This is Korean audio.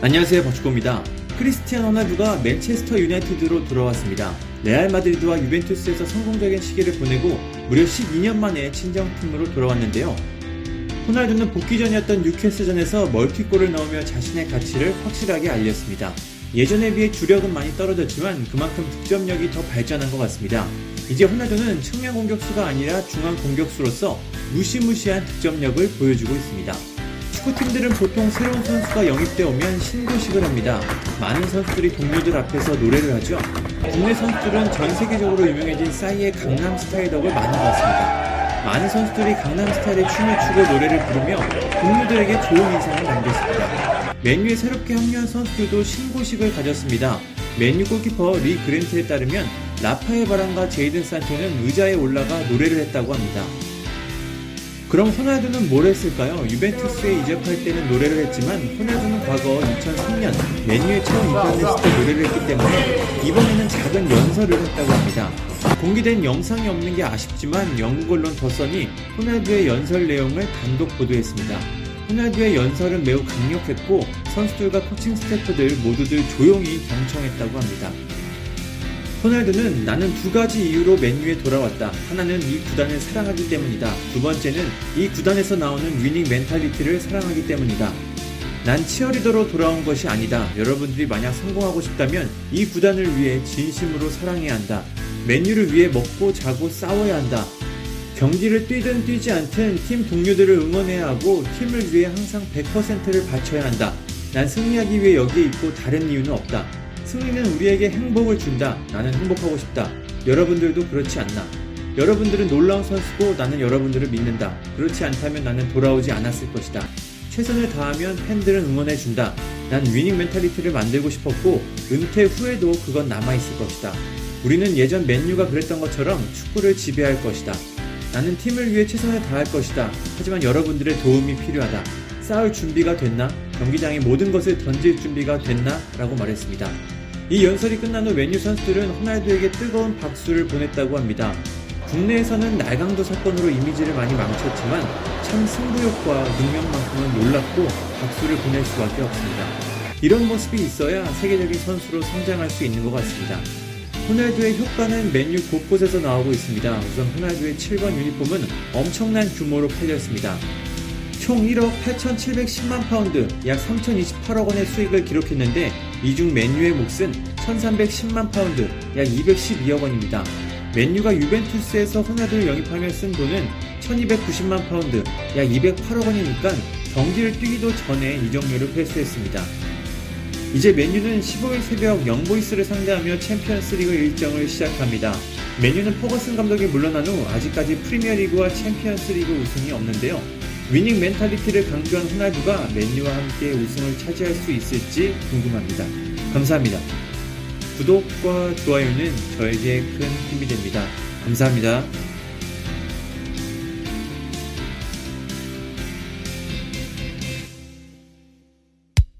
안녕하세요 버추고입니다. 크리스티안 호날두가 맨체스터 유나이티드로 돌아왔습니다. 레알 마드리드와 유벤투스에서 성공적인 시기를 보내고 무려 12년 만에 친정팀으로 돌아왔는데요. 호날두는 복귀전이었던 뉴캐슬전에서 멀티골을 넣으며 자신의 가치를 확실하게 알렸습니다. 예전에 비해 주력은 많이 떨어졌지만 그만큼 득점력이 더 발전한 것 같습니다. 이제 호날두는 측면 공격수가 아니라 중앙 공격수로서 무시무시한 득점력을 보여주고 있습니다. 축구팀들은 보통 새로운 선수가 영입돼 오면 신고식을 합니다. 많은 선수들이 동료들 앞에서 노래를 하죠. 국내 선수들은 전 세계적으로 유명해진 싸이의 강남 스타일 덕을 많이 봤습니다. 많은 선수들이 강남 스타일의 춤을 추고 노래를 부르며 동료들에게 좋은 인상을 남겼습니다. 맨유에 새롭게 합류한 선수들도 신고식을 가졌습니다. 맨유 골키퍼 리 그랜트에 따르면 라파엘 바란과 제이든 산토는 의자에 올라가 노래를 했다고 합니다. 그럼 호날두는 뭘 했을까요? 유벤투스에 이적할 때는 노래를 했지만 호날두는 과거 2003년 맨유에 처음 입단했을 때 노래를 했기 때문에 이번에는 작은 연설을 했다고 합니다. 공개된 영상이 없는 게 아쉽지만 영국 언론 더선이 호날두의 연설 내용을 단독 보도했습니다. 호날두의 연설은 매우 강력했고 선수들과 코칭 스태프들 모두들 조용히 경청했다고 합니다. 호날두는 나는 두 가지 이유로 맨유에 돌아왔다. 하나는 이 구단을 사랑하기 때문이다. 두 번째는 이 구단에서 나오는 winning mentality를 사랑하기 때문이다. 난 치어리더로 돌아온 것이 아니다. 여러분들이 만약 성공하고 싶다면 이 구단을 위해 진심으로 사랑해야 한다. 맨유를 위해 먹고 자고 싸워야 한다. 경기를 뛰든 뛰지 않든 팀 동료들을 응원해야 하고 팀을 위해 항상 100%를 바쳐야 한다. 난 승리하기 위해 여기에 있고 다른 이유는 없다. 승리는 우리에게 행복을 준다. 나는 행복하고 싶다. 여러분들도 그렇지 않나. 여러분들은 놀라운 선수고 나는 여러분들을 믿는다. 그렇지 않다면 나는 돌아오지 않았을 것이다. 최선을 다하면 팬들은 응원해준다. 난 winning mentality를 만들고 싶었고 은퇴 후에도 그건 남아있을 것이다. 우리는 예전 맨유가 그랬던 것처럼 축구를 지배할 것이다. 나는 팀을 위해 최선을 다할 것이다. 하지만 여러분들의 도움이 필요하다. 싸울 준비가 됐나? 경기장에 모든 것을 던질 준비가 됐나? 라고 말했습니다. 이 연설이 끝난 후 맨유 선수들은 호날두에게 뜨거운 박수를 보냈다고 합니다. 국내에서는 날강도 사건으로 이미지를 많이 망쳤지만 참 승부욕과 능력만큼은 놀랍고 박수를 보낼 수밖에 없습니다. 이런 모습이 있어야 세계적인 선수로 성장할 수 있는 것 같습니다. 호날두의 효과는 맨유 곳곳에서 나오고 있습니다. 우선 호날두의 7번 유니폼은 엄청난 규모로 팔렸습니다. 총 1억 8,710만 파운드, 약 3,028억 원의 수익을 기록했는데 이 중 맨유의 몫은 1,310만 파운드, 약 212억 원입니다. 맨유가 유벤투스에서 호날두를 영입하며 쓴 돈은 1,290만 파운드, 약 208억 원이니까 경기를 뛰기도 전에 이적료를 회수했습니다. 이제 맨유는 15일 새벽 영보이스를 상대하며 챔피언스리그 일정을 시작합니다. 맨유는 퍼거슨 감독이 물러난 후 아직까지 프리미어리그와 챔피언스리그 우승이 없는데요. winning mentality를 강조한 호날두가 맨유와 함께 우승을 차지할 수 있을지 궁금합니다. 감사합니다. 구독과 좋아요는 저에게 큰 힘이 됩니다. 감사합니다.